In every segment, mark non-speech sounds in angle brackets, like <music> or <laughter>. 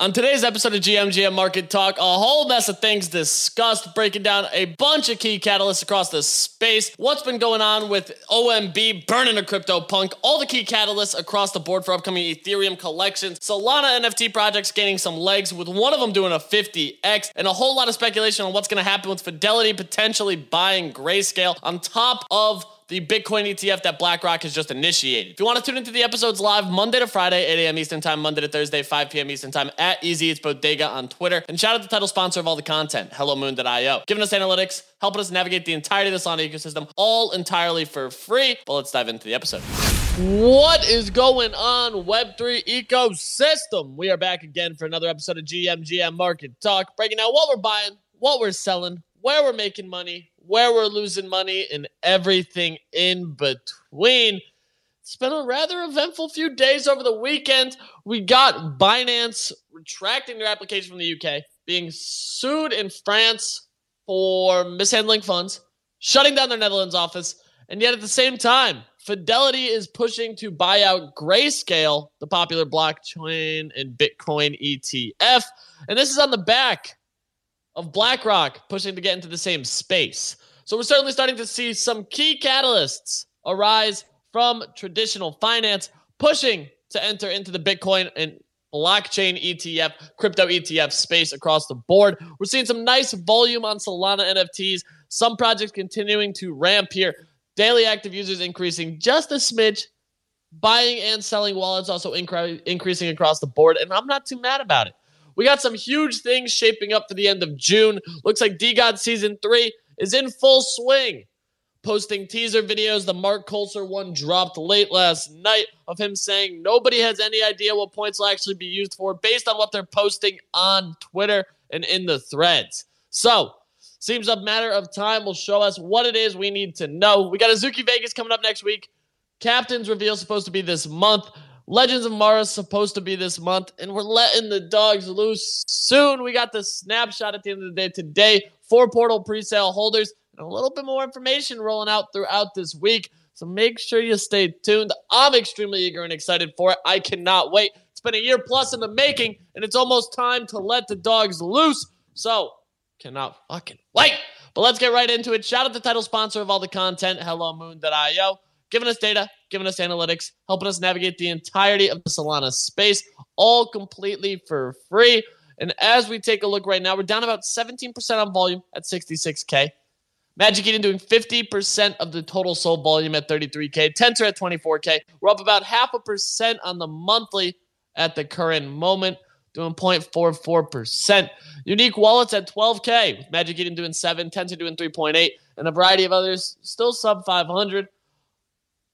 On today's episode of GMGM Market Talk, a whole mess of things discussed, breaking down a bunch of key catalysts across the space, what's been going on with OMB burning a crypto punk, all the key catalysts across the board for upcoming Ethereum collections, Solana NFT projects gaining some legs, with one of them doing a 50x, and a whole lot of speculation on what's going to happen with Fidelity potentially buying Grayscale. On top of the Bitcoin ETF that BlackRock has just initiated. If you want to tune into the episodes live Monday to Friday, 8 a.m. Eastern Time, Monday to Thursday, 5 p.m. Eastern Time at Easy It's Bodega on Twitter. And shout out the title sponsor of all the content, HelloMoon.io, giving us analytics, helping us navigate the entirety of the Solana ecosystem, all entirely for free. But let's dive into the episode. What is going on, Web3 ecosystem? We are back again for another episode of GMGM Market Talk, breaking down what we're buying, what we're selling, where we're making money, where we're losing money, and everything in between. It's been a rather eventful few days over the weekend. We got Binance retracting their application from the UK, being sued in France for mishandling funds, shutting down their Netherlands office, and yet at the same time, Fidelity is pushing to buy out Grayscale, the popular blockchain and Bitcoin ETF. And this is on the back of BlackRock pushing to get into the same space. So we're certainly starting to see some key catalysts arise from traditional finance pushing to enter into the Bitcoin and blockchain ETF, crypto ETF space across the board. We're seeing some nice volume on Solana NFTs, some projects continuing to ramp here. Daily active users increasing just a smidge. Buying and selling wallets also incre- increasing across the board, and I'm not too mad about it. We got some huge things shaping up for the end of June. Looks like DeGod Season 3 is in full swing. Posting teaser videos. The Mark Coulter one dropped late last night of him saying nobody has any idea what points will actually be used for based on what they're posting on Twitter and in the threads. So, seems a matter of time will show us what it is we need to know. We got Azuki Vegas coming up next week. Captain's reveal supposed to be this month. Legends of Mara supposed to be this month, and we're letting the dogs loose soon. We got the snapshot at the end of the day today. Four portal presale holders, and a little bit more information rolling out throughout this week. So make sure you stay tuned. I'm extremely eager and excited for it. I cannot wait. It's been a year plus in the making, and it's almost time to let the dogs loose. So cannot fucking wait. But let's get right into it. Shout out the title sponsor of all the content, HelloMoon.io giving us data, giving us analytics, helping us navigate the entirety of the Solana space, all completely for free. And as we take a look right now, we're down about 17% on volume at 66K. Magic Eden doing 50% of the total sold volume at 33K. Tensor at 24K. We're up about half a percent on the monthly at the current moment, doing 0.44%. Unique wallets at 12K. Magic Eden doing 7, Tensor doing 3.8, and a variety of others still sub 500.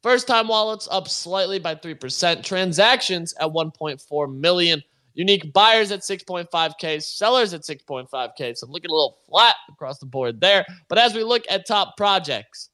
First time wallets up slightly by 3%. Transactions at 1.4 million. Unique buyers at 6.5K. Sellers at 6.5K. So I'm looking a little flat across the board there. But as we look at top projects,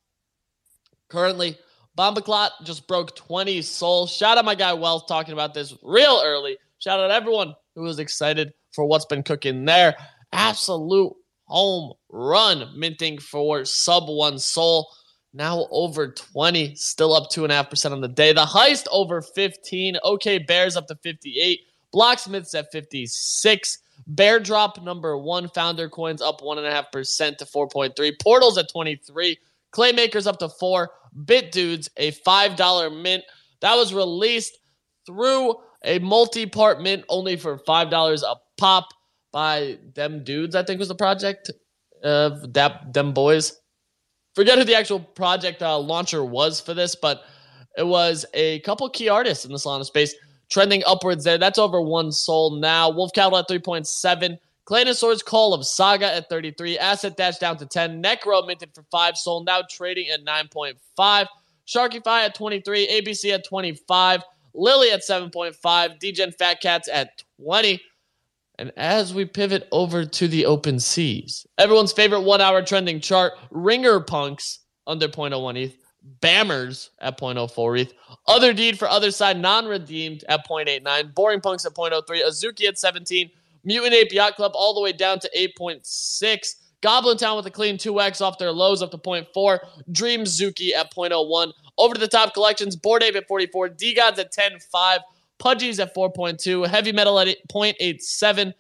currently, Bombaclot just broke 20 sols. Shout out my guy Walt talking about this real early. Shout out everyone who was excited for what's been cooking there. Absolute home run minting for sub one SOL now over 20, still up 2.5% on the day. The heist over 15. OK Bears up to 58. Blocksmiths at 56. Bear drop number one. Founder coins up 1.5% to 4.3. Portals at 23. Claymakers up to 4. Bit Dudes, a $5 mint. That was released through a multi part mint only for $5 a pop by them dudes, I think was the project uh, that them boys forget who the actual project uh, launcher was for this, but it was a couple key artists in the Solana space trending upwards there. That's over one SOL now. Wolf Cattle at 3.7. Claynosaurz Call of Saga at 33. Asset Dash down to 10. Necro minted for 5 SOL, now trading at 9.5. Sharkify at 23. ABC at 25. Lily at 7.5. Degen Fat Cats at 20. And as we pivot over to the open seas, everyone's favorite one hour trending chart Ringer Punks under 0.01 ETH, Bammers at 0.04 ETH, Otherdeed for Otherside non redeemed at 0.89, Boring Punks at 0.03, Azuki at 17, Mutant Ape Yacht Club all the way down to 8.6. Goblin Town with a clean 2x off their lows up to 0.4. Dream Zuki at 0.01. Over to the top collections, Bored Ape at 44. DeGods at 10.5. Pudgies at 4.2, Heavy Metal at 0.87,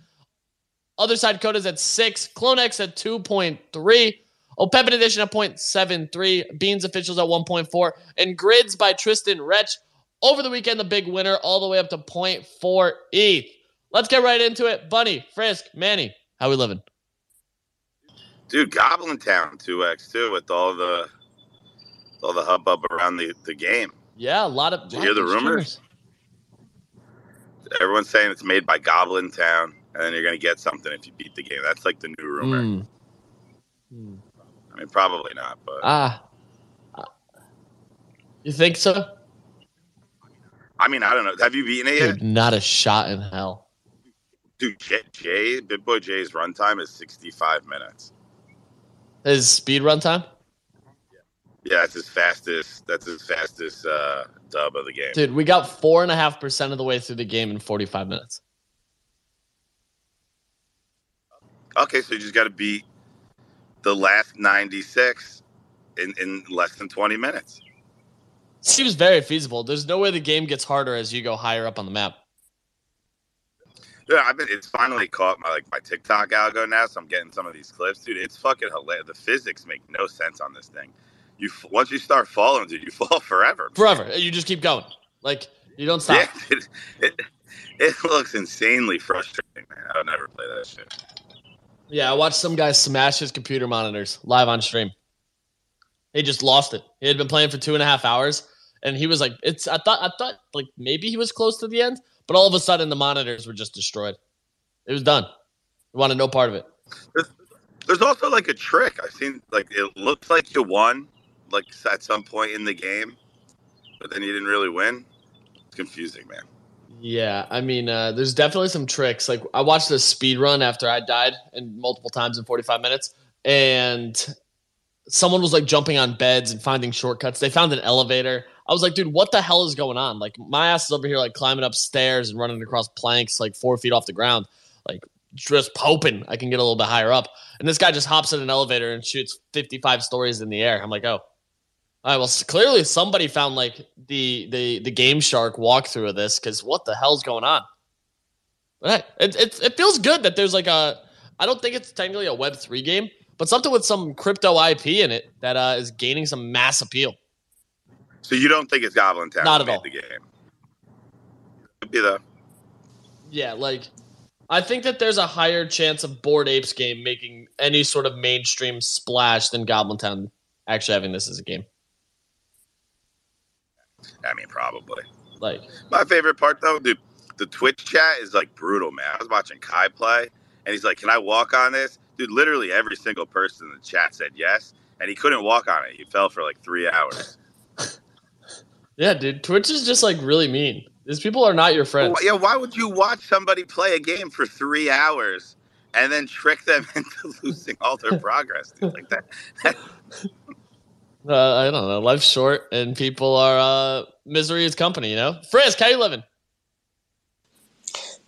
Otherside Koda's at 6, Clonex at 2.3, Opepen Edition at 0.73, Beanz Officials at 1.4, and Grids by Tristan Rettich over the weekend, the big winner, all the way up to 0.4 ETH. Let's get right into it. Bunny, Frisk, Manny, how we living? Dude, Goblin Town 2x too with all the all the hubbub around the, the game. Yeah, a lot of. Did you hear the rumors? Everyone's saying it's made by Goblin Town, and then you're gonna get something if you beat the game. That's like the new rumor. Mm. Mm. Mean, probably not, but ah, uh, you think so? I mean, I don't know. Have you beaten it yet? Dude, not a shot in hell. Dude, Jay, Jay Big Boy Jay's runtime is 65 minutes. His speed runtime? Yeah, that's his fastest. That's his fastest uh, dub of the game. Dude, we got four and a half percent of the way through the game in 45 minutes. Okay, so you just got to beat the last 96 in, in less than 20 minutes. Seems very feasible. There's no way the game gets harder as you go higher up on the map. Yeah, I've been. It's finally caught my like my TikTok algo now, so I'm getting some of these clips, dude. It's fucking hilarious. The physics make no sense on this thing. You once you start falling, dude, you <laughs> fall forever. Forever. You just keep going. Like you don't stop. Yeah, it, <laughs> it, it looks insanely frustrating, man. I would never play that shit. Yeah, I watched some guy smash his computer monitors live on stream. He just lost it. He had been playing for two and a half hours, and he was like, "It's." I thought. I thought like maybe he was close to the end, but all of a sudden the monitors were just destroyed. It was done. He wanted no part of it. There's, also like a trick. I've seen like it looks like you won, like at some point in the game, but then you didn't really win. It's confusing, man. Yeah, I mean, uh, there's definitely some tricks. Like I watched a speed run after I died and multiple times in 45 minutes, and someone was like jumping on beds and finding shortcuts. They found an elevator. I was like, dude, what the hell is going on? Like my ass is over here like climbing up stairs and running across planks like four feet off the ground, like just hoping I can get a little bit higher up. And this guy just hops in an elevator and shoots 55 stories in the air. I'm like, oh. All right, well, clearly somebody found like the the the Game Shark walkthrough of this because what the hell's going on? But hey, it, it it feels good that there's like a I don't think it's technically a Web three game, but something with some crypto IP in it that uh, is gaining some mass appeal. So you don't think it's Goblin Town? Not at all. The game. Could be though. Yeah, like I think that there's a higher chance of Bored Apes game making any sort of mainstream splash than Goblin Town actually having this as a game. I mean, probably. Like my favorite part though, dude, the Twitch chat is like brutal, man. I was watching Kai play, and he's like, "Can I walk on this?" dude, literally every single person in the chat said yes, and he couldn't walk on it. He fell for like three hours. yeah, dude, Twitch is just like really mean. These people are not your friends. Well, yeah, why would you watch somebody play a game for three hours and then trick them <laughs> into losing all their <laughs> progress? Dude, like that. Uh, I don't know. Life's short, and people are uh, misery is company. You know, Frisk, how you living?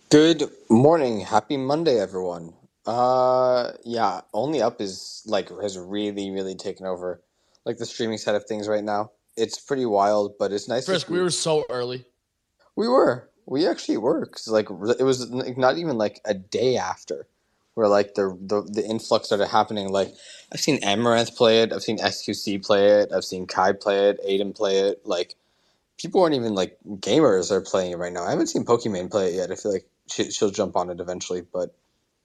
Good morning. Happy Monday, everyone. Uh, yeah, Only Up is like has really, really taken over like the streaming side of things right now. It's pretty wild, but it's nice. Frisk, we were so early. We were. We actually were. Cause like it was not even like a day after where like the, the the influx started happening. Like I've seen Amouranth play it. I've seen xQc play it. I've seen Kai play it. Aiden play it. Like people aren't even like gamers are playing it right now. I haven't seen Pokimane play it yet. I feel like she, she'll jump on it eventually, but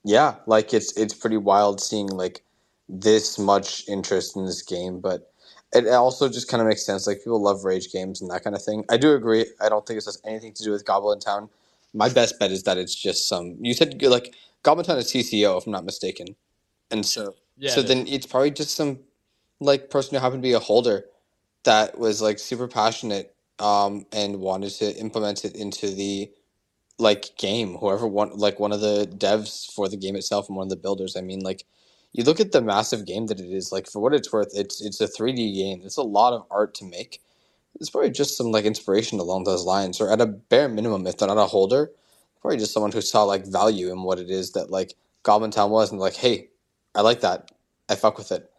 yeah, like it's it's pretty wild seeing like this much interest in this game, but it also just kind of makes sense. Like people love rage games and that kind of thing. I do agree. I don't think this has anything to do with Goblin Town. My best bet is that it's just some. You said like Goblin Town is TCO, if I'm not mistaken, and so yeah, so it then is. it's probably just some like person who happened to be a holder that was like super passionate um, and wanted to implement it into the like game whoever one like one of the devs for the game itself and one of the builders i mean like you look at the massive game that it is like for what it's worth it's it's a 3d game it's a lot of art to make it's probably just some like inspiration along those lines or at a bare minimum if they're not a holder probably just someone who saw like value in what it is that like goblin town was and like hey i like that i fuck with it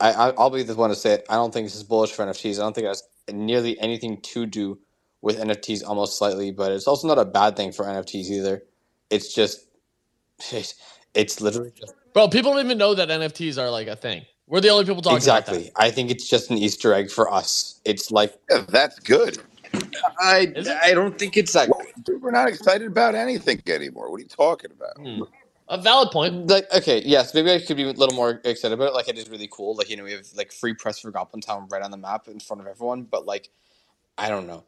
I, i'll be the one to say it i don't think this is bullish for nfts i don't think it has nearly anything to do with NFTs almost slightly, but it's also not a bad thing for NFTs either. It's just <laughs> it's literally just Bro, people don't even know that NFTs are like a thing. We're the only people talking about it. exactly. I think it's just an Easter egg for us. It's like Yeah, that's good. I I don't think it's that. Dude, we're not excited about anything anymore. What are you talking about? about. Hmm. A valid point. Like okay, yes, maybe I could be a little more excited about it. Like it is really cool. Like you know, we have like free press for Goblin Town right on the map in front of everyone. But like, I don't know.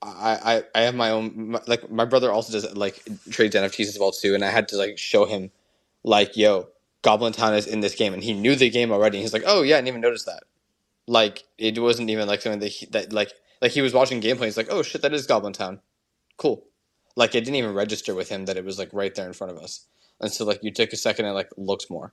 I I, I have my own my, like my brother also does like trades NFTs as well too, and I had to like show him like yo Goblin Town is in this game, and he knew the game already. He's like, oh yeah, I didn't even notice that. Like it wasn't even like something that he, that like like he was watching gameplay. He's like, oh shit, that is Goblin Town. Cool. Like it didn't even register with him that it was like right there in front of us. And so like you take a second and like looks more.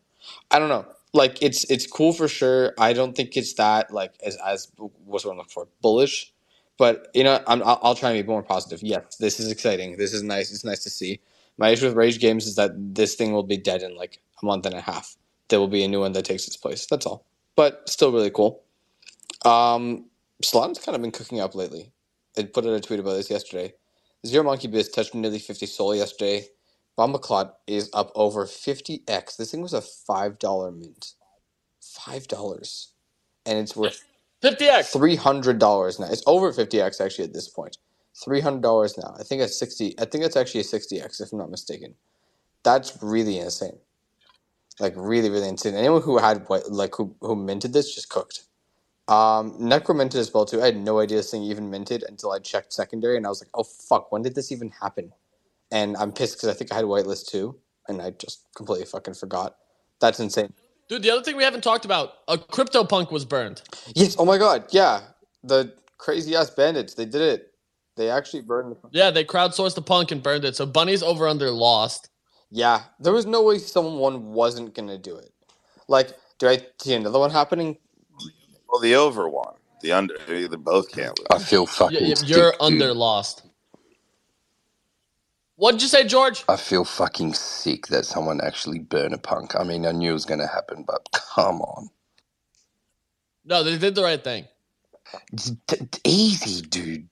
I don't know. Like it's it's cool for sure. I don't think it's that like as as what's what I'm looking for bullish, but you know I'm I'll, I'll try and be more positive. Yes, this is exciting. This is nice. It's nice to see. My issue with Rage Games is that this thing will be dead in like a month and a half. There will be a new one that takes its place. That's all. But still really cool. Um, Solana's kind of been cooking up lately. I put out a tweet about this yesterday. Zero Monkey Biz touched nearly 50 Sol yesterday. Bomba Clot is up over 50x. This thing was a $5 mint. $5. And it's worth 50x. $300 now. It's over 50x actually at this point. $300 now. I think it's 60. I think it's actually a 60x if I'm not mistaken. That's really insane. Like really, really insane. Anyone who had what like who who minted this just cooked. Um, Necro minted as well too. I had no idea this thing even minted until I checked secondary, and I was like, "Oh fuck, when did this even happen?" And I'm pissed because I think I had whitelist too, and I just completely fucking forgot. That's insane. Dude, the other thing we haven't talked about, a CryptoPunk was burned. Yes. Oh my god. Yeah. The crazy ass bandits. They did it. They actually burned the. Yeah, they crowdsourced the punk and burned it. So Bunny's over under lost. Yeah. There was no way someone wasn't gonna do it. Like, do I see another one happening? Well, the over one, the under, they both can't lose. I feel Y- fucking. y- sick, you're dude. under lost. What'd you say, George? I feel fucking sick that someone actually burned a punk. I mean, I knew it was going to happen, but <laughs> come on. No, they did the right thing. It's d- d- easy, dude.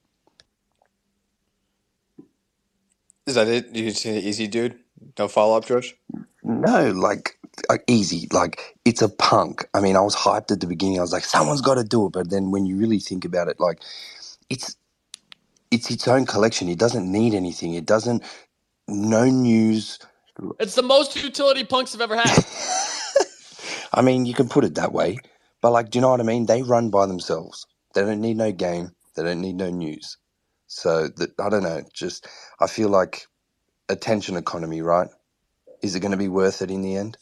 Is that it? You see easy dude? No follow up, George. No, like, like easy. Like, it's a punk. I mean, I was hyped at the beginning. I was like, someone's got to do it. But then when you really think about it, like, it's it's its own collection. It doesn't need anything. It doesn't. No news. It's the most utility punks have ever had. <laughs> I mean, you can put it that way, but like, do you know what I mean? They run by themselves. They don't need no game. They don't need no news. So that I don't know. Just I feel like attention economy, right? Is it going to be worth it in the end?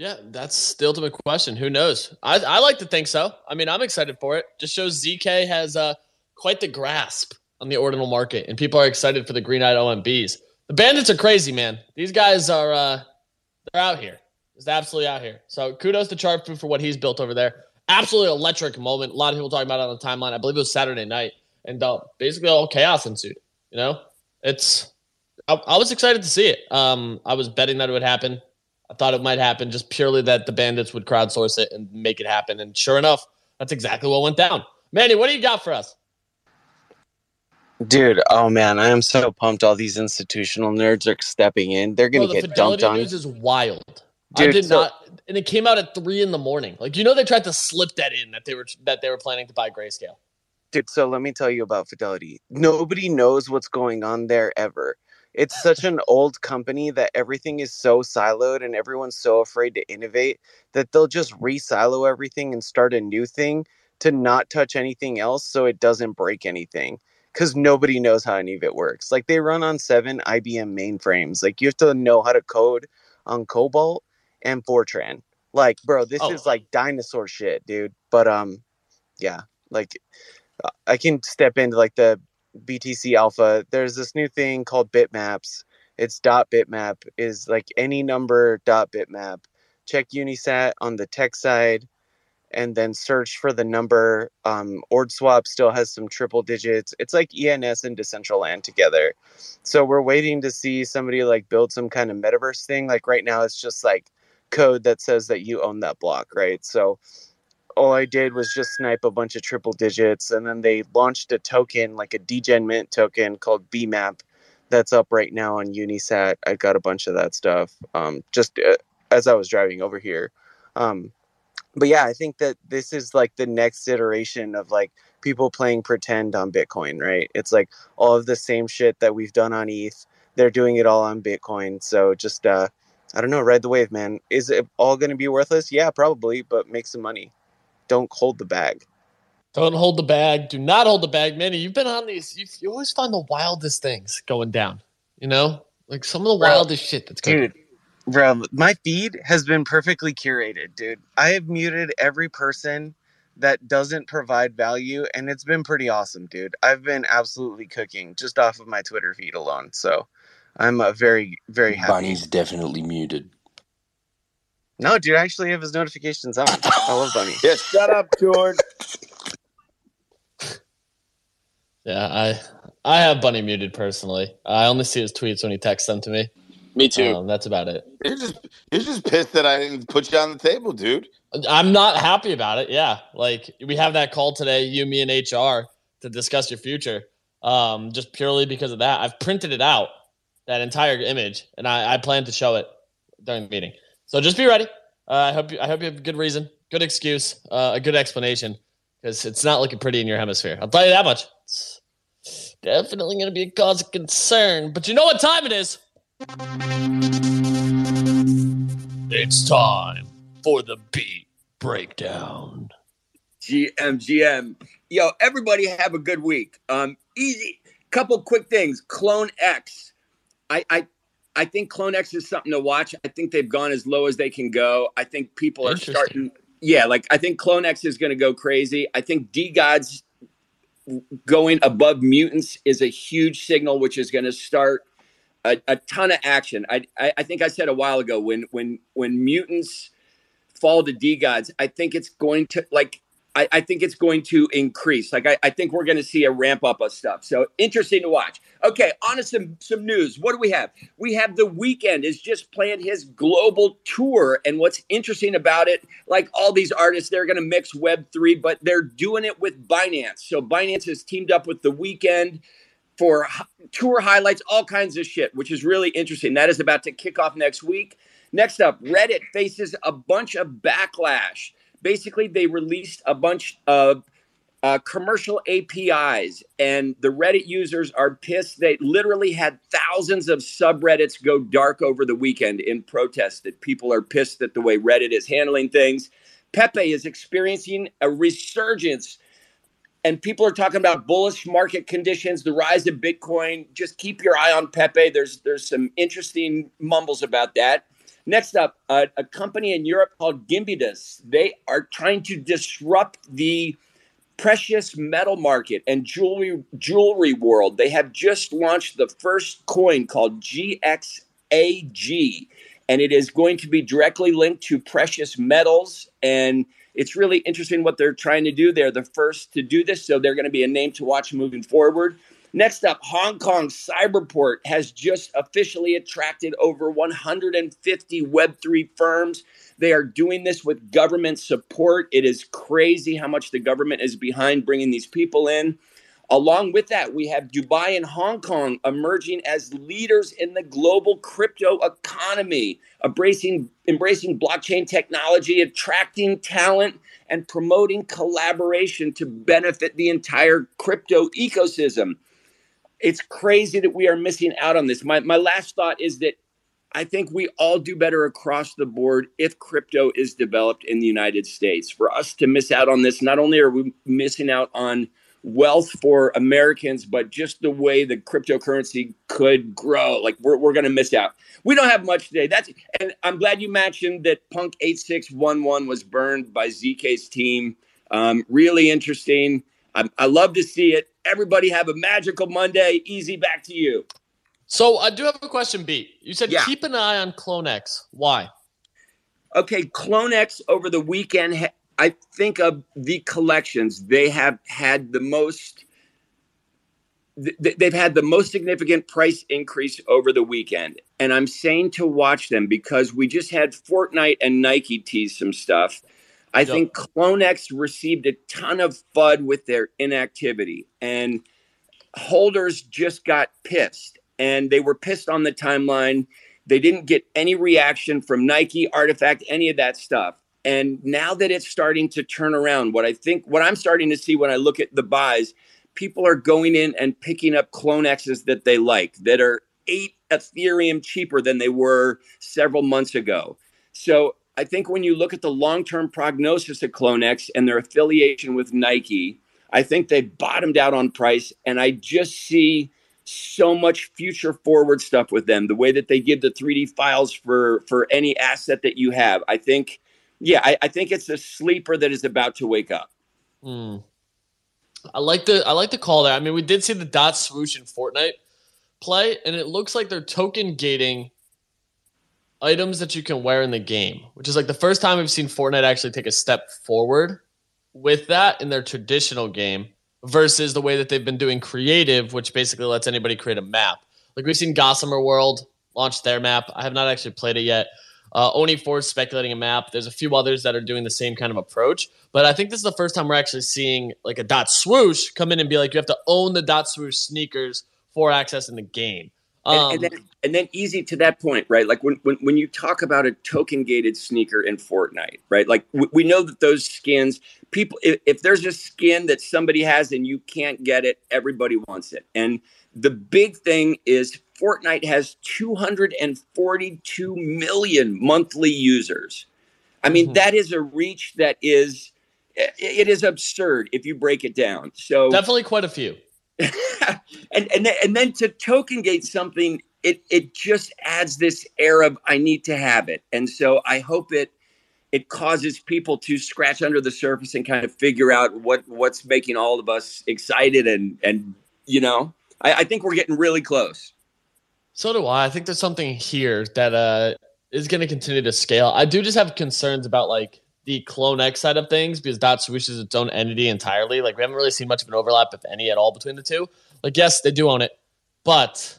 Yeah, that's still to the ultimate question. Who knows? I, I like to think so. I mean, I'm excited for it. Just shows ZK has uh, quite the grasp on the ordinal market, and people are excited for the green eyed OMBs. The bandits are crazy, man. These guys are uh, they're out here. Just absolutely out here. So kudos to Charfu for what he's built over there. Absolutely electric moment. A lot of people talking about it on the timeline. I believe it was Saturday night, and uh, basically all chaos ensued. You know, it's I, I was excited to see it. Um, I was betting that it would happen. I thought it might happen just purely that the bandits would crowdsource it and make it happen. And sure enough, that's exactly what went down. Manny, what do you got for us? Dude, oh man, I am so pumped all these institutional nerds are stepping in. They're gonna the get dumped on. news is wild. I Dude, did so- not, and it came out at three in the morning. Like you know, they tried to slip that in that they were that they were planning to buy grayscale. Dude, so let me tell you about Fidelity. Nobody knows what's going on there ever. It's such an old company that everything is so siloed and everyone's so afraid to innovate that they'll just re-silo everything and start a new thing to not touch anything else so it doesn't break anything. Because nobody knows how any of it works. Like they run on seven IBM mainframes. Like you have to know how to code on COBOL and Fortran. Like, bro, this Oh. is like dinosaur shit, dude. But um, yeah, like I can step into like the BTC Alpha. There's this new thing called bitmaps. It's dot bitmap is like any number dot bitmap. Check Unisat on the tech side, and then search for the number. Um, OrdSwap still has some triple digits. It's like ENS and Decentraland together. So we're waiting to see somebody like build some kind of metaverse thing. Like right now, it's just like code that says that you own that block, right? So all I did was just snipe a bunch of triple digits, and then they launched a token like a Degen Mint token called BMAP that's up right now on Unisat. I got a bunch of that stuff um, just uh, as I was driving over here. Um, but yeah, I think that this is like the next iteration of like people playing pretend on Bitcoin, right? It's like all of the same shit that we've done on ETH. They're doing it all on Bitcoin. So just uh I don't know, ride the wave, man. Is it all going to be worthless? Yeah, probably, but make some money. Don't hold the bag. Don't hold the bag. Do not hold the bag, Manny. You've been on these. You, you always find the wildest things going down. You know, like some of the Bro, wildest shit that's going. Dude, bro, my feed has been perfectly curated, dude. I have muted every person that doesn't provide value, and it's been pretty awesome, dude. I've been absolutely cooking just off of my Twitter feed alone. So I'm uh, very, very happy. Bunny's definitely muted. No, dude, I actually have his notifications on. I love Bunny. Yeah, shut up, George. Yeah, I I have Bunny muted personally. I only see his tweets when he texts them to me. Me too. Um, that's about it. you're just you're just pissed that I didn't put you on the table, dude. I'm not happy about it. Yeah, like we have that call today, you, me, and HR to discuss your future. Um, just purely because of that, I've printed it out that entire image, and I, I plan to show it during the meeting. So just be ready. Uh, I hope you, I hope you have a good reason, good excuse, uh, a good explanation, because it's not looking pretty in your hemisphere. I'll tell you that much. It's definitely going to be a cause of concern. But you know what time it is? It's time for the beat breakdown. GM, GM. Yo, everybody have a good week. Um, easy. Couple quick things. Clone X. I, I, I think Clone X is something to watch. I think they've gone as low as they can go. I think people are starting. Yeah, like I think Clone X is going to go crazy. I think DeGods going above mutants is a huge signal, which is going to start a, a ton of action. I, I I think I said a while ago when when when mutants fall to DeGods, I think it's going to like I, I think it's going to increase. Like I, I think we're going to see a ramp up of stuff. So interesting to watch. Okay, on to some some news. What do we have? We have the Weeknd is just playing his global tour, and what's interesting about it, like all these artists, they're going to mix Web three, but they're doing it with Binance. So Binance has teamed up with the Weeknd for tour highlights, all kinds of shit, which is really interesting. That is about to kick off next week. Next up, Reddit faces a bunch of backlash. Basically, they released a bunch of uh, commercial APIs, and the Reddit users are pissed. They literally had thousands of subreddits go dark over the weekend in protest that people are pissed at the way Reddit is handling things. Pepe is experiencing a resurgence and people are talking about bullish market conditions, the rise of Bitcoin. Just keep your eye on Pepe. There's there's some interesting mumbles about that. Next up, uh, a company in Europe called Gimbidus. They are trying to disrupt the precious metal market and jewelry jewelry world. They have just launched the first coin called GXAG, and it is going to be directly linked to precious metals and it's really interesting what they're trying to do. They're the first to do this, so they're going to be a name to watch moving forward. Next up, Hong Kong Cyberport has just officially attracted over 150 Web3 firms. They are doing this with government support. It is crazy how much the government is behind bringing these people in. Along with that, we have Dubai and Hong Kong emerging as leaders in the global crypto economy, embracing, embracing blockchain technology, attracting talent, and promoting collaboration to benefit the entire crypto ecosystem. It's crazy that we are missing out on this. My, my last thought is that I think we all do better across the board if crypto is developed in the United States. For us to miss out on this, not only are we missing out on wealth for Americans, but just the way the cryptocurrency could grow. Like we're, we're going to miss out. We don't have much today. That's and I'm glad you mentioned that Punk eight six one one was burned by ZK's team. Um, really interesting. I, I love to see it. Everybody have a magical Monday. Easy back to you. So I do have a question, B. You said Yeah. keep an eye on CloneX. Why? Okay, CloneX over the weekend. I think of the collections. They have had the most. They've had the most significant price increase over the weekend, and I'm saying to watch them because we just had Fortnite and Nike tease some stuff. I Yep. think CloneX received a ton of FUD with their inactivity, and holders just got pissed. And they were pissed on the timeline. They didn't get any reaction from Nike, RTFKT, any of that stuff. And now that it's starting to turn around, what I think, what I'm starting to see when I look at the buys, people are going in and picking up CloneXs that they like that are eight Ethereum cheaper than they were several months ago. So I think when you look at the long term prognosis of CloneX and their affiliation with Nike, I think they bottomed out on price. And I just see so much future forward stuff with them. The way that they give the 3D files for for any asset that you have. I think, yeah, I, I think it's a sleeper that is about to wake up. Hmm. I like the I like the call there. I mean, we did see the dot swoosh in Fortnite play, and it looks like they're token gating items that you can wear in the game, which is like the first time we've seen Fortnite actually take a step forward with that in their traditional game versus the way that they've been doing creative, which basically lets anybody create a map. Like we've seen Gossamer World launch their map. I have not actually played it yet. Uh, Oni Ford speculating a map. There's a few others that are doing the same kind of approach, but I think this is the first time we're actually seeing like a dot swoosh come in and be like, you have to own the dot swoosh sneakers for access in the game. Um, and, and then and then easy to that point, right? Like when when, when you talk about a token gated sneaker in Fortnite, right? Like we, we know that those skins, people, if, if there's a skin that somebody has and you can't get it, everybody wants it. And the big thing is Fortnite has 242 million monthly users. I mean, Mhm. that is a reach that is it is absurd if you break it down. So definitely quite a few. <laughs> and and then, and then to token gate something it it just adds this air of i need to have it and so i hope it it causes people to scratch under the surface and kind of figure out what what's making all of us excited and and you know i, I think we're getting really close So do I. I think there's something here that uh, is going to continue to scale. I do just have concerns about like the Clone X side of things because Dot Swoosh is its own entity entirely. Like we haven't really seen much of an overlap, if any, at all between the two. Like yes, they do own it, but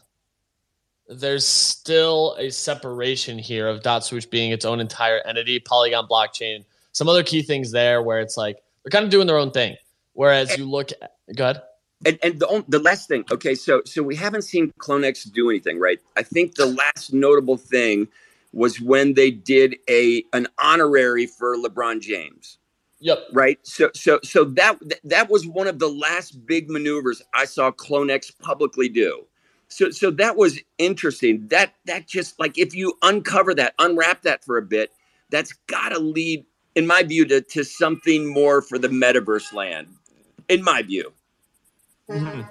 there's still a separation here of Dot Swoosh being its own entire entity, Polygon blockchain, some other key things there where it's like they're kind of doing their own thing. Whereas you look, at, go ahead. and, and the the last thing okay so so we haven't seen clonex do anything right i think the last notable thing was when they did a an honorary for lebron james Yep. right so so so that that was one of the last big maneuvers i saw clonex publicly do so so that was interesting that that just like if you uncover that unwrap that for a bit that's got to lead in my view to, to something more for the metaverse land in my view Mhm.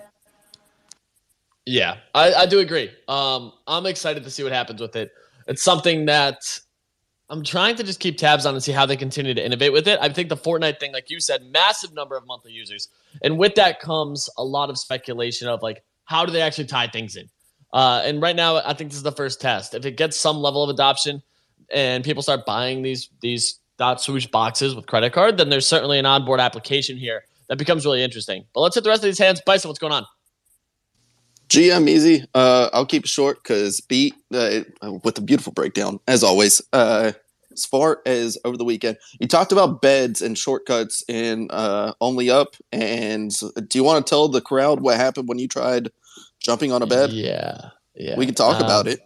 Yeah, I, I do agree. Um, I'm excited to see what happens with it. It's something that I'm trying to just keep tabs on and see how they continue to innovate with it. I think the Fortnite thing, like you said, massive number of monthly users, and with that comes a lot of speculation of like how do they actually tie things in. Uh, and right now, I think this is the first test. If it gets some level of adoption and people start buying these these dot swoosh boxes with credit card, then there's certainly an onboard application here that becomes really interesting. But let's hit the rest of these hands. Bison, what's going on? GM easy. Uh, I'll keep it short because beat uh, with a beautiful breakdown as always. Uh, as far as over the weekend, you talked about beds and shortcuts and uh, Only Up. And do you want to tell the crowd what happened when you tried jumping on a bed? Yeah, yeah. We can talk about Um, it.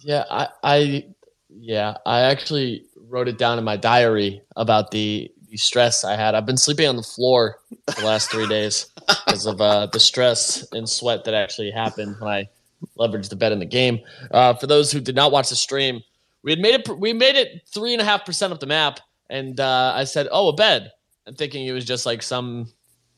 Yeah, I, I, yeah, I actually wrote it down in my diary about the, the stress I had. I've been sleeping on the floor the last three days because of uh, the stress and sweat that actually happened when I leveraged the bed in the game. Uh, for those who did not watch the stream, we had made it. We made it three and a half percent of the map, and uh, I said, "Oh, a bed," and thinking it was just like some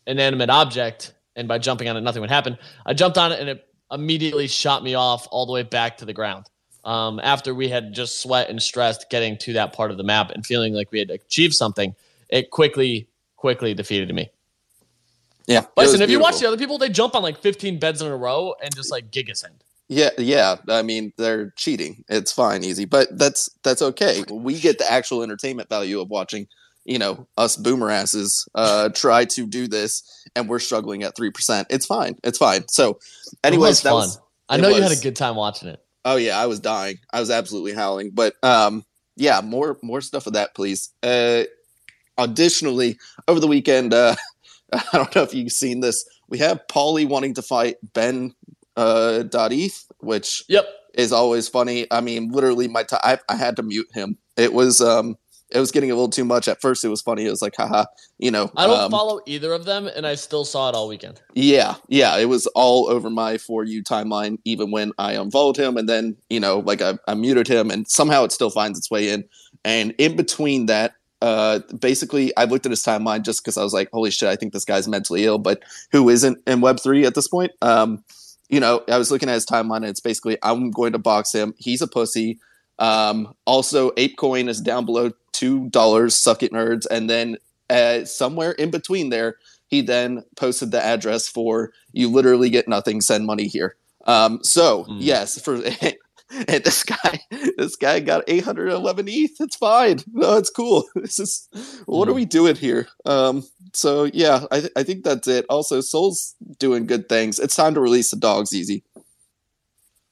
inanimate object, and by jumping on it, nothing would happen. I jumped on it, and it immediately shot me off all the way back to the ground. Um, after we had just sweat and stressed getting to that part of the map and feeling like we had achieved something, it quickly, quickly defeated me. Yeah. Listen, was if you watch the other people, they jump on like 15 beds in a row and just like gigasend. Yeah, yeah. I mean, they're cheating. It's fine, easy, but that's that's okay. We get the actual entertainment value of watching, you know, us boomer asses uh, try to do this, and we're struggling at three percent. It's fine. It's fine. So, anyways, that was was. fun. I know you had a good time watching it. Oh yeah, I was dying. I was absolutely howling. But um, yeah, more more stuff of that, please. Uh, additionally, over the weekend, uh, <laughs> I don't know if you've seen this. We have Paulie wanting to fight Ben uh, dot ETH, which Yep. is always funny. I mean, literally, my t- I, I had to mute him. It was um, it was getting a little too much. At first, it was funny. It was like, haha, you know. I don't um, follow either of them, and I still saw it all weekend. Yeah, yeah, it was all over my for you timeline, even when I unfollowed him, and then you know, like I, I muted him, and somehow it still finds its way in. And in between that, uh, basically, I looked at his timeline just because I was like, holy shit, I think this guy's mentally ill. But who isn't in Web three at this point? Um, you know, I was looking at his timeline, and it's basically I'm going to box him. He's a pussy. Um, also, ApeCoin is down below two dollars. Suck it, nerds. And then uh, somewhere in between there, he then posted the address for you. Literally get nothing. Send money here. Um, so Mm. yes, for <laughs> <laughs> and this guy, this guy got 811 ETH. It's fine. No, it's cool. <laughs> This is what are Mm. we doing here? Um, so yeah, I, th- I think that's it. Also, Sol's doing good things. It's time to release the dogs easy.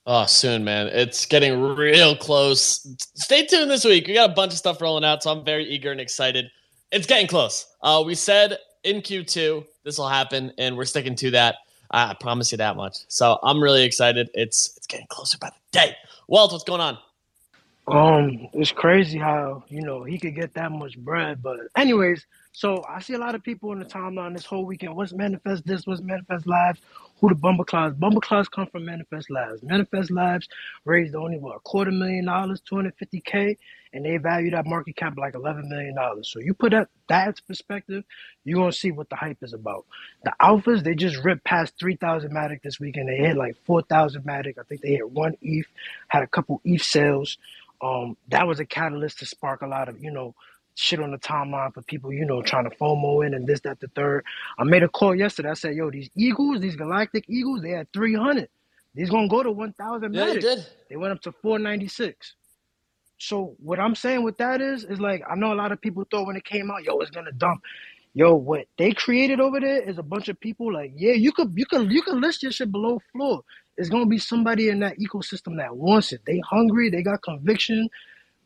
Oh, soon, man. It's getting real close. Stay tuned this week. We got a bunch of stuff rolling out, so I'm very eager and excited. It's getting close. Uh, we said in Q2 this will happen, and we're sticking to that. I I promise you that much. So I'm really excited. It's it's getting closer by the day. Walt, what's going on? Um, it's crazy how you know he could get that much bread. But anyways, so I see a lot of people in the timeline this whole weekend. What's manifest this? What's Manifest Labs? Who the Bumble Clouds? Bumble Clouds come from Manifest Labs. Manifest Labs raised only what a quarter million dollars, 250k, and they value that market cap like 11 million dollars. So you put that that perspective, you're gonna see what the hype is about. The alphas they just ripped past 3,000 Matic this weekend. They hit like 4,000 Matic. I think they hit one ETH, had a couple ETH sales. Um, that was a catalyst to spark a lot of you know shit on the timeline for people you know trying to FOMO in and this that the third. I made a call yesterday. I said, yo, these Eagles, these Galactic Eagles, they had 300. These gonna go to 1,000 Yeah, Matic. did. They went up to 496. So what I'm saying with that is, is like I know a lot of people thought when it came out, yo, it's gonna dump. Yo, what they created over there is a bunch of people like, yeah, you could you could you could list your shit below floor. It's gonna be somebody in that ecosystem that wants it. They hungry, they got conviction.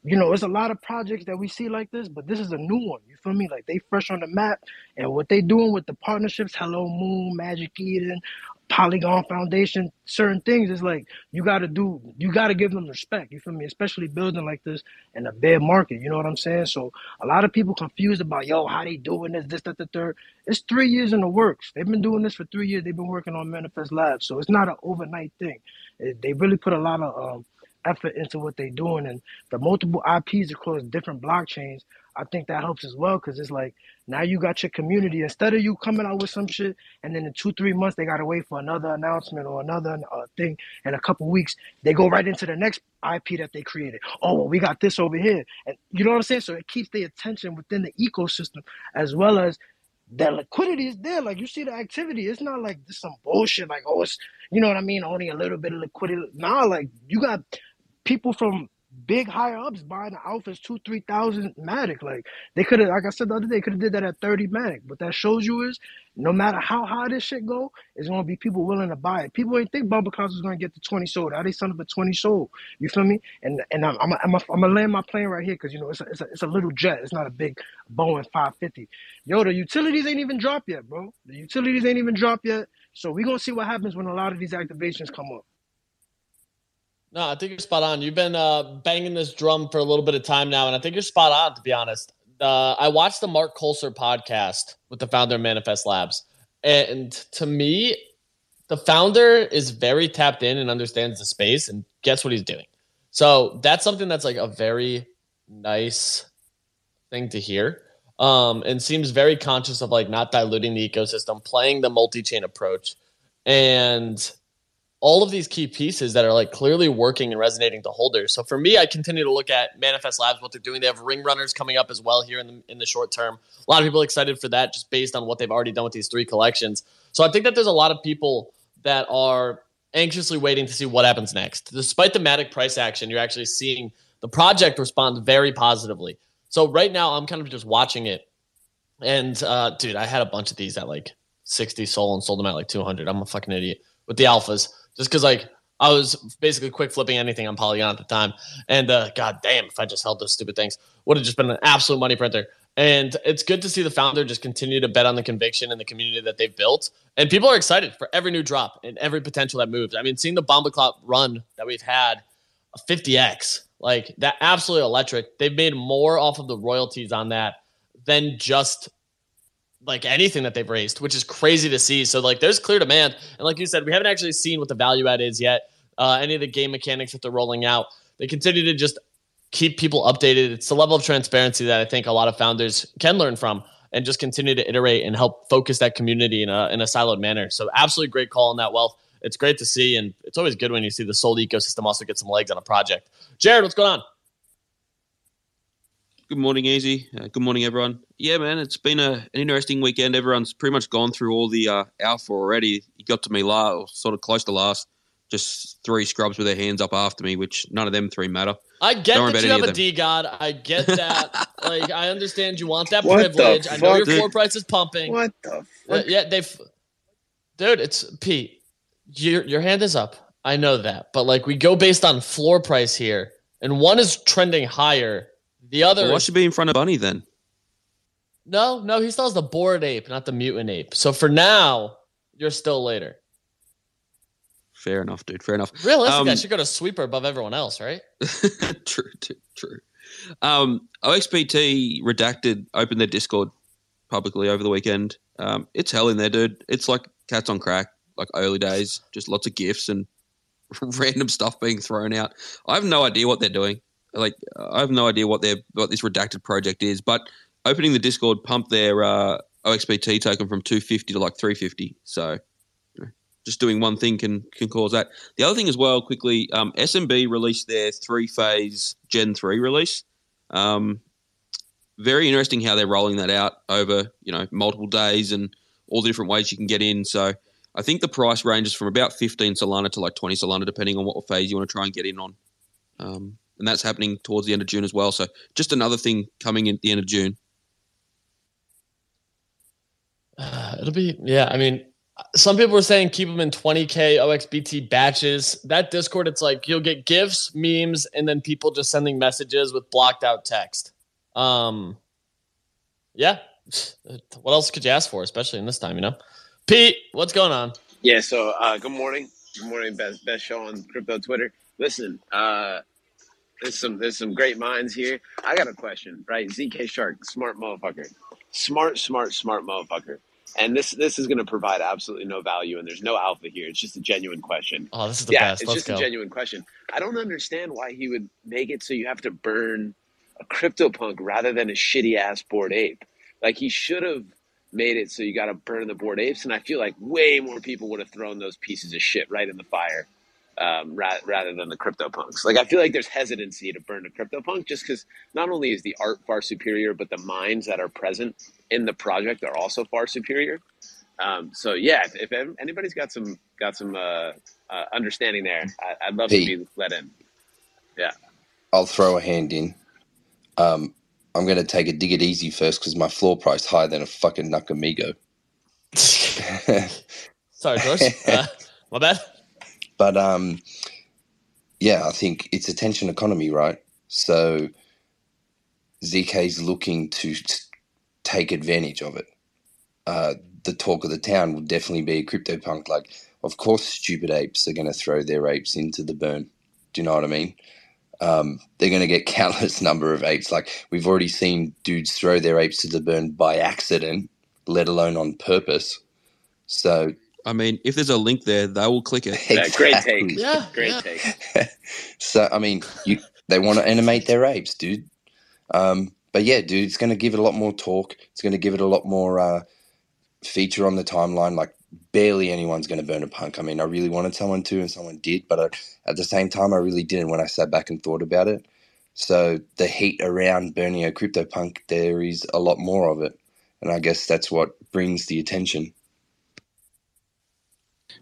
You know, it's a lot of projects that we see like this, but this is a new one. You feel me? Like they fresh on the map, and what they doing with the partnerships, Hello Moon, Magic Eden, Polygon Foundation, certain things is like you got to do. You got to give them respect. You feel me? Especially building like this in a bear market. You know what I'm saying? So a lot of people confused about yo how they doing this, this, that, the third. It's three years in the works. They've been doing this for three years. They've been working on Manifest Labs, so it's not an overnight thing. It- they really put a lot of um, effort into what they're doing, and the multiple IPs across different blockchains. I think that helps as well because it's like now you got your community instead of you coming out with some shit and then in two three months they gotta wait for another announcement or another uh, thing in a couple weeks they go right into the next IP that they created. Oh, well, we got this over here, and you know what I'm saying. So it keeps the attention within the ecosystem as well as that liquidity is there. Like you see the activity. It's not like this some bullshit. Like oh, it's you know what I mean. Only a little bit of liquidity. Nah, like you got people from big higher ups buying the alphas two three thousand matic. Like they could have, like I said the other day, they could have did that at thirty matic. What that shows you is no matter how high this shit go, it's gonna be people willing to buy it. People ain't think Bumble Clouds was gonna get the twenty sold. How they son of a twenty sold? You feel me? And and I'm I'm I'm, I'm gonna land my plane right here because you know it's a, it's a it's a little jet. It's not a big Boeing five fifty. Yo, the utilities ain't even dropped yet, bro. The utilities ain't even dropped yet. So we gonna see what happens when a lot of these activations come up. No, I think you're spot on. You've been uh, banging this drum for a little bit of time now, and I think you're spot on. To be honest, uh, I watched the Mark Colser podcast with the founder of Manifest Labs, and to me, the founder is very tapped in and understands the space and gets what he's doing. So that's something that's like a very nice thing to hear. Um, and seems very conscious of like not diluting the ecosystem, playing the multi-chain approach, and all of these key pieces that are like clearly working and resonating to holders. So for me, I continue to look at Manifest Labs, what they're doing. They have ring runners coming up as well here in the in the short term. A lot of people excited for that just based on what they've already done with these three collections. So I think that there's a lot of people that are anxiously waiting to see what happens next. Despite the Matic price action, you're actually seeing the project respond very positively. So right now, I'm kind of just watching it. And uh, dude, I had a bunch of these at like 60 soul and sold them at like 200. I'm a fucking idiot with the alphas just because like I was basically quick flipping anything on Polygon at the time. And uh, god damn, if I just held those stupid things, would have just been an absolute money printer. And it's good to see the founder just continue to bet on the conviction and the community that they've built. And people are excited for every new drop and every potential that moves. I mean, seeing the Bomba Clot run that we've had, a 50x, like that absolutely electric. They've made more off of the royalties on that than just like anything that they've raised, which is crazy to see. So like there's clear demand. And like you said, we haven't actually seen what the value add is yet. Uh, any of the game mechanics that they're rolling out. They continue to just keep people updated. It's the level of transparency that I think a lot of founders can learn from and just continue to iterate and help focus that community in a in a siloed manner. So absolutely great call on that Walt. It's great to see, and it's always good when you see the SOL ecosystem also get some legs on a project. Jared, what's going on? Good morning, Easy. Uh, good morning, everyone. Yeah, man, it's been a, an interesting weekend. Everyone's pretty much gone through all the uh, alpha already. You got to me last, sort of close to last. Just three scrubs with their hands up after me, which none of them three matter. I get Don't that you have a D God. I get <laughs> that. like I understand you want that What the privilege. I know your fuck? floor price is pumping. What the Uh, fuck? yeah, they've. Dude, it's Pete. Your your hand is up. I know that, but like we go based on floor price here, and one is trending higher. The other, Well, I is, should be in front of Bunny then. no, no, he still has the bored ape, not the mutant ape. So for now, you're still later. Fair enough, dude. Fair enough. Realistically, I Um, should go to sweeper above everyone else, right? <laughs> true, true, true. Um, OXBT redacted opened their Discord publicly over the weekend. Um, it's hell in there, dude. It's like cats on crack, like early days. Just lots of gifs and <laughs> random stuff being thrown out. I have no idea what they're doing. Like, I have no idea what their what this redacted project is. But opening the Discord pumped their uh, OXBT token from two fifty to like three fifty. So. you know, Just doing one thing can can cause that. The other thing as well, quickly, um, SMB released their three phase Gen three release. Um, very interesting how they're rolling that out over you know multiple days and all the different ways you can get in. So I think the price ranges from about fifteen Solana to like twenty Solana, depending on what phase you want to try and get in on. Um, and that's happening towards the end of June as well. So just another thing coming in at the end of June. It'll be yeah. I mean, some people were saying keep them in 20k OXBT batches. That Discord, it's like you'll get gifs, memes, and then people just sending messages with blocked out text. Um, yeah. <sighs> What else could you ask for, especially in this time? You know, Pete, what's going on? Yeah, so uh, good morning. Good morning, best best show on crypto Twitter. Listen, uh, there's some there's some great minds here. I got a question, right? ZK Shark, smart motherfucker, smart, smart, smart motherfucker. And this this is going to provide absolutely no value, and there's no alpha here. It's just a genuine question. Oh, this is the yeah, best. it's Let's just go. a genuine question. I don't understand why he would make it so you have to burn a CryptoPunk rather than a shitty ass bored ape. Like he should have made it so you got to burn the bored apes, and I feel like way more people would have thrown those pieces of shit right in the fire um, ra- rather than the CryptoPunks. Like I feel like there's hesitancy to burn a CryptoPunk just because not only is the art far superior, but the minds that are present in the project are also far superior. Um, so yeah, if, if anybody's got some got some uh, uh, understanding there, I, I'd love to be let in. Yeah. I'll throw a hand in. Um, I'm going to take a dig it easy first because my floor price is higher than a fucking Nakamigo. <laughs> Sorry, George. <laughs> Uh, my bad. But um, yeah, I think it's attention economy, right? So ZK's looking to t- take advantage of it. Uh, the talk of the town will definitely be a CryptoPunk. Like, of course, stupid apes are going to throw their apes into the burn. Do you know what I mean? Um, they're going to get <laughs> countless number of apes. Like we've already seen dudes throw their apes to the burn by accident, let alone on purpose. So I mean, if there's a link there, they will click it. Yeah, great Exactly. take. Yeah, Great yeah. take. <laughs> so I mean, you they want to animate their apes, dude. Um, but yeah, dude, it's going to give it a lot more talk. It's going to give it a lot more uh, feature on the timeline. Like barely anyone's going to burn a punk. I mean, I really wanted someone to, and someone did, but I, at the same time, I really didn't when I sat back and thought about it. So the heat around burning a crypto punk, there is a lot more of it, and I guess that's what brings the attention.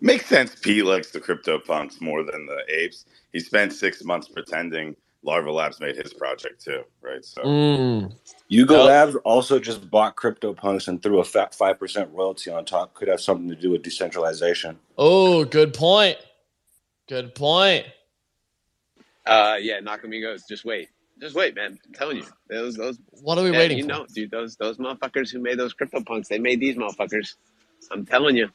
Makes sense. Pete likes the crypto punks more than the apes. He spent six months pretending Larva Labs made his project too, right? So Mm. Yuga Yep. Labs also just bought CryptoPunks and threw a fat five percent royalty on top. Could have something to do with decentralization. Oh, good point. Good point. Uh, yeah, Nakamigos, just wait. Just wait, man. I'm telling you, those those. What are we yeah, waiting you for? know, dude. Those those motherfuckers who made those crypto punks, they made these motherfuckers. I'm telling you.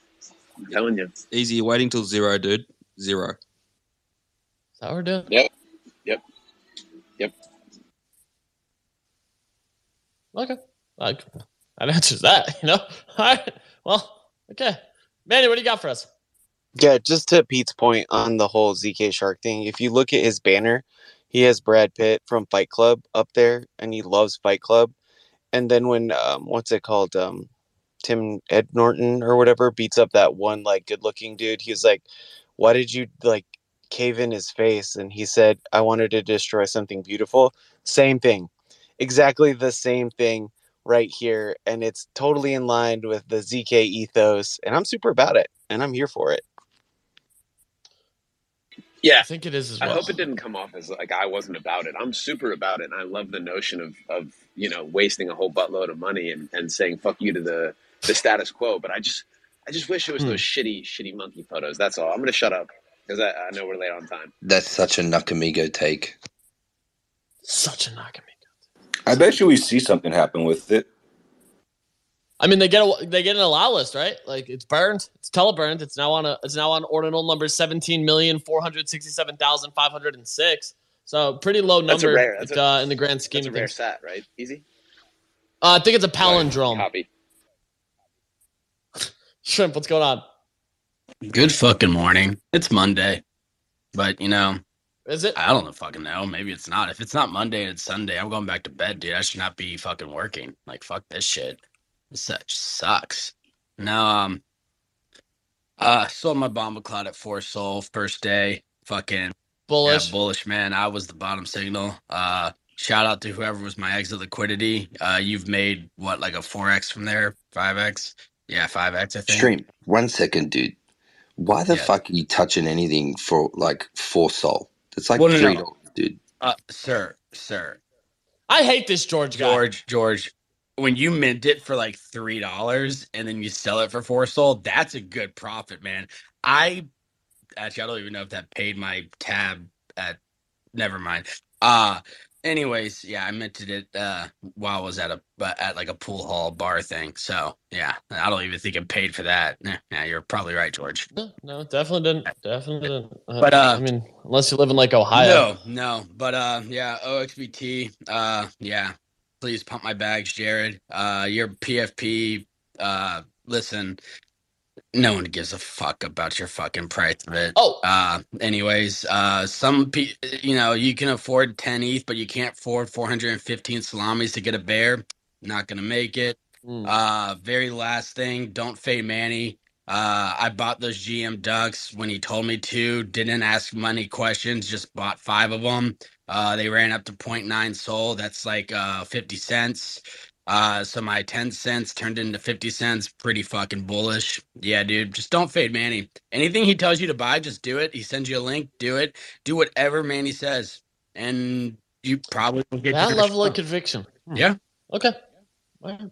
I'm telling you. Easy. You're waiting till zero, dude. Zero. Is that what we're doing? Yep. Yep. Yep. Okay. Like that answers that, <laughs> you know? All right. Well, okay. Manny, what do you got for us? Yeah, just to Pete's point on the whole ZK Shark thing, if you look at his banner, he has Brad Pitt from Fight Club up there, and he loves Fight Club. And then when um, what's it called, um, Tim Ed Norton or whatever beats up that one like good-looking dude, he's like, "Why did you like cave in his face?" And he said, "I wanted to destroy something beautiful." Same thing, exactly the same thing right here, and it's totally in line with the ZK ethos, and I'm super about it, and I'm here for it. Yeah. I think it is as I hope it didn't come off as like I wasn't about it. I'm super about it, and I love the notion of of you know wasting a whole buttload of money and, and saying fuck you to the the status quo. But I just I just wish it was Hmm. those shitty shitty monkey photos. That's all. I'm gonna shut up because I, I know we're late on time. That's such a Nakamigo take. Such a knock. I bet you we see something happen with it. I mean, they get a, they get an allow list, right? Like it's burned, it's teleburned. It's now on a it's now on ordinal number seventeen million four hundred sixty seven thousand five hundred and six. So pretty low That's a number rare- that's a- uh, in the grand scheme That's a of rare things. sat, right? Easy. Uh, I think it's a palindrome. Copy. Shrimp, what's going on? Good fucking morning. It's Monday. But, you know, Is it? I don't know fucking know. Maybe it's not. If it's not Monday and it's Sunday, I'm going back to bed, dude. I should not be fucking working. Like, fuck this shit. This such sucks. Now, um, uh, sold my bomba cloud at four SOL first day. Fucking Bullish. Yeah, bullish, man. I was the bottom signal. Uh, shout out to whoever was my exit liquidity. Uh, you've made what, like a 4x from there? 5x? Yeah, 5x, I think. Stream. One second, dude. Why the Yeah. fuck are you touching anything for like four SOL? It's like Well, no, no. three dollars, dude. Uh, sir, sir, I hate this George guy. George, George, when you mint it for like three dollars and then you sell it for four SOL, that's a good profit, man. I actually I don't even know if that paid my tab at never mind. Uh anyways, yeah, I minted it uh while I was at a at like a pool hall bar thing. So yeah, I don't even think it paid for that. Yeah, yeah you're probably right, George. No, no, definitely didn't. Definitely didn't. Uh, But, uh, I mean, unless you live in like Ohio. No, no. But uh yeah, OXBT, uh yeah. Please pump my bags, Jared. Uh your PFP, uh listen, no one gives a fuck about your fucking price of it. Oh. Uh anyways, uh some pe- you know, you can afford 10 ETH, but you can't afford 415 salamis to get a bear. Not gonna make it. Mm. Uh, very last thing, don't fade Manny. Uh, I bought those GM ducks when he told me to. Didn't ask money questions, just bought five of them. Uh, they ran up to 0.9 SOL. That's like uh 50 cents. Uh, so my 10 cents turned into 50 cents. Pretty fucking bullish. Yeah, dude. Just don't fade Manny. Anything he tells you to buy, just do it. He sends you a link, do it. Do whatever Manny says. And you probably will get that your level of response. conviction. Hmm. Yeah. Okay. All right.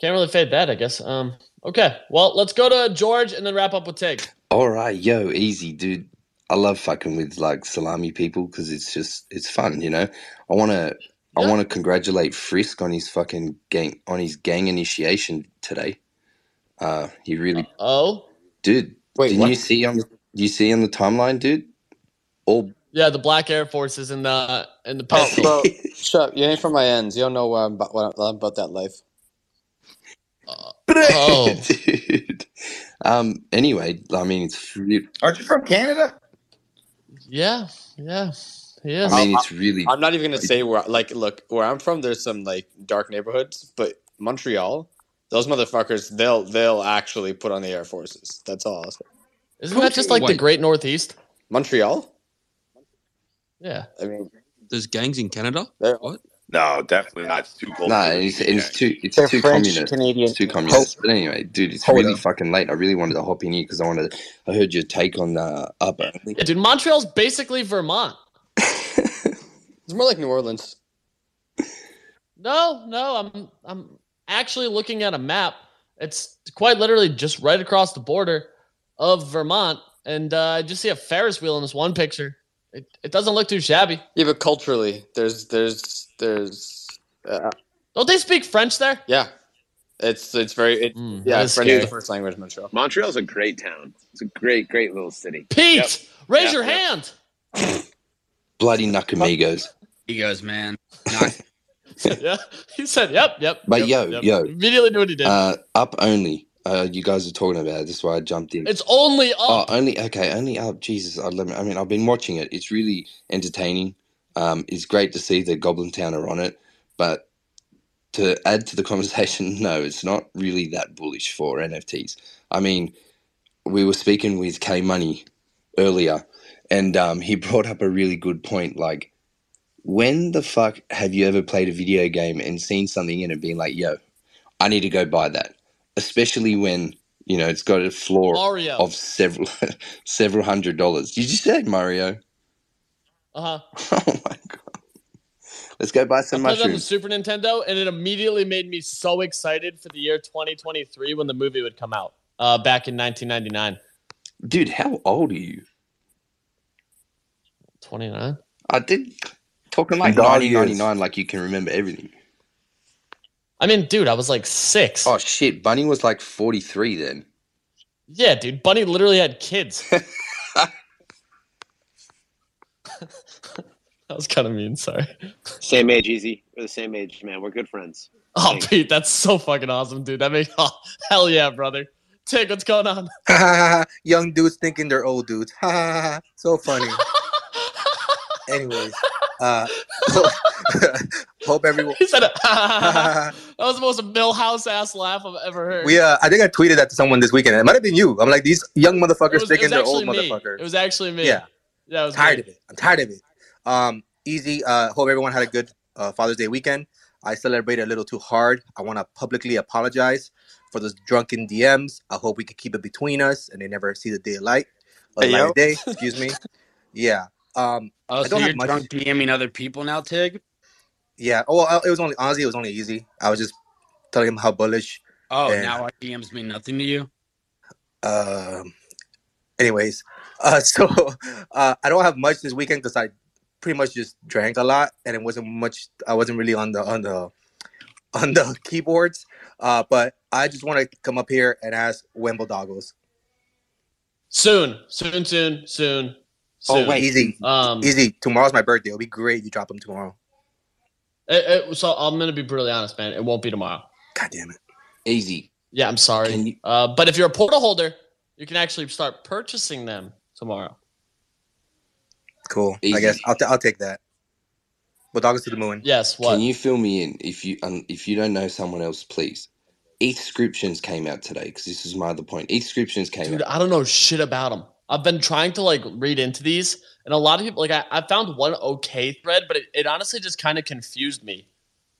Can't really fade that, I guess. Um. Okay. Well, let's go to George and then wrap up with Tig. All right, yo, easy, dude. I love fucking with like salami people because it's just it's fun, you know. I want to I want to congratulate Frisk on his fucking gang on his gang initiation today. Uh, he really, Oh. dude. Wait, didn't what? you see on the you see on the timeline, dude? All Yeah, the Black Air Forces in the in the Oh, pencil. bro, <laughs> shut up. You ain't from my ends. You don't know what I'm about, what I'm about that life. oh. <laughs> dude. Um. Anyway, I mean, it's re- Aren't you from Canada? Yeah. Yeah. He is. I mean, it's really. I'm not even gonna say where. Like, look, where I'm from, there's some like dark neighborhoods, but Montreal, those motherfuckers, they'll they'll actually put on the air forces. That's all. I'll say. Isn't that just like the Great Northeast? Montreal. Yeah. I mean, There's gangs in Canada. they're- What? No, definitely not. It's too cold. No, for it. it's, it's too it's They're too French, communist. Canadian. It's too communist. But anyway, dude, it's Hold really up. fucking late. I really wanted to hop in here because I wanted. I heard your take on uh, upper. Yeah, dude, Montreal's basically Vermont. It's more like New Orleans. No, no, I'm I'm actually looking at a map. It's quite literally just right across the border of Vermont, and uh, I just see a Ferris wheel in this one picture. It, it doesn't look too shabby. Yeah, but culturally, there's there's there's uh, Don't they speak French there? yeah, it's it's very it, Mm, yeah. that is French is the first language in Montreal. Montreal's a great town. It's a great, great little city. Pete, Yep. raise Yeah, your yeah. hand. Bloody Nakamigos. goes, man. <laughs> Yeah, he said, "Yep, yep." But yep, yo, yep. yo. immediately knew what he did. Uh, up only. Uh, you guys are talking about it. That's why I jumped in. it's only Oh, up. only okay, only up. Jesus, I, love- I mean, I've been watching it. It's really entertaining. Um, it's great to see that Goblin Town are on it, but to add to the <laughs> conversation, no, it's not really that bullish for NFTs. I mean, we were speaking with K Money earlier, and um, he <laughs> brought up a really good point. Like, when the fuck have you ever played a video game and seen something in it being like, "Yo, I need to go buy that," especially when you know it's got a floor Mario. of several <laughs> several hundred dollars. Did you say Mario? Uh huh. <laughs> Oh my god! Let's go buy I some played it on the. Super Nintendo, and it immediately made me so excited for the year 2023 when the movie would come out uh, back in 1999. Dude, how old are you? 29. I did talking like Dog nineteen years. ninety nine, like you can remember everything. I mean, dude, I was like six. Oh shit, Bunny was like forty three then. Yeah, dude, Bunny literally had kids. <laughs> <laughs> that was kind of mean. Sorry. Same age, easy. We're the same age, man. We're good friends. Oh, Thanks. Pete, that's so fucking awesome, dude. That makes <laughs> oh, hell yeah, brother. Tig, what's going on? Young dudes thinking they're old dudes. so funny. Anyways, uh, <laughs> hope everyone. He said, <laughs> that was the most Milhouse ass laugh I've ever heard. We uh, I think I tweeted that to someone this weekend. It might have been you. I'm like these young motherfuckers was, it thinking was they're old actually me. motherfuckers. It was actually me. Yeah. Yeah, it was tired me. of it. I'm tired of it. Um, easy. Uh, hope everyone had a good uh, Father's Day weekend. I celebrated a little too hard. I want to publicly apologize for those drunken DMs. I hope we can keep it between us and they never see the day of light. Hey, light of day. Excuse me. <laughs> Yeah. Um. Oh, I don't you're have much. DMing other people now, Tig? Yeah. Oh, well, it was only honestly, it was only easy. I was just telling him how bullish. Oh, And- now our DMs mean nothing to you? Um. Anyways, uh, <laughs> so uh, I don't have much this weekend because I pretty much just drank a lot, and it wasn't much. I wasn't really on the on the <laughs> on the keyboards. Uh, but I just want to come up here and ask Wemble Doggles. Soon, soon, soon, soon. Oh wait, easy, Um, easy. Tomorrow's my birthday. It'll be great if you drop them tomorrow. it- it- so I'm gonna be brutally honest, man. It won't be tomorrow. God damn it. Easy. Yeah, I'm sorry. You- Uh, but if you're a portal holder, you can actually start purchasing them tomorrow. Cool. I guess I'll t- I'll take that. But Doggles to the moon. Yes. What? Can you fill me in if you um, if you don't know someone else, please? Inscriptions came out today because this is my other point. Inscriptions came Dude, out. I don't know shit about them. I've been trying to like read into these, and a lot of people like I, I found one okay thread, but it, it honestly just kind of confused me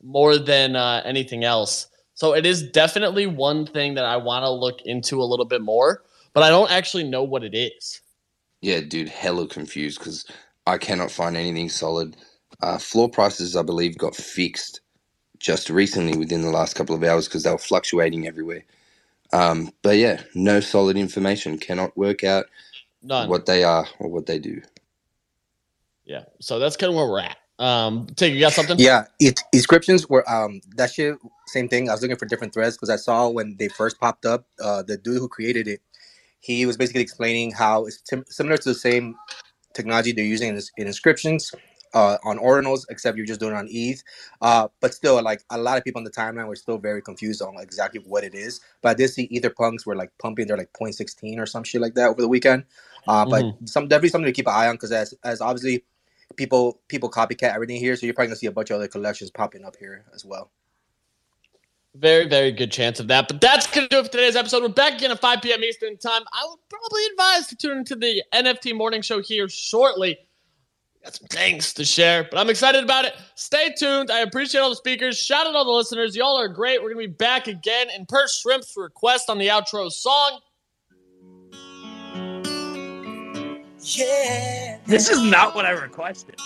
more than uh, anything else. So it is definitely one thing that I want to look into a little bit more, but I don't actually know what it is. Yeah, dude, hella confused because I cannot find anything solid. Uh, floor prices, I believe, got fixed just recently within the last couple of hours because they were fluctuating everywhere. Um, but yeah, no solid information. Cannot work out None. what they are or what they do. Yeah. So that's kind of where we're at. Um, Tig, you got something? Yeah, it, inscriptions were um that shit. Same thing. I was looking for different threads because I saw when they first popped up. Uh, the dude who created it, he was basically explaining how it's tim- similar to the same technology they're using in, in inscriptions uh, on ordinals, except you're just doing it on ETH. Uh, but still, like a lot of people on the timeline were still very confused on exactly what it is. But I did see ether punks were like pumping their like 0.16 or some shit like that over the weekend. Uh, but some definitely something to keep an eye on because as as obviously people people copycat everything here, so you're probably gonna see a bunch of other collections popping up here as well. Very, very good chance of that. But that's going to do it for today's episode. We're back again at 5 p.m. Eastern Time. I would probably advise to tune into the NFT morning show here shortly. Got some things to share, but I'm excited about it. Stay tuned. I appreciate all the speakers. Shout out all the listeners. Y'all are great. We're going to be back again in per Shrimp's request on the outro song. This is not what I requested.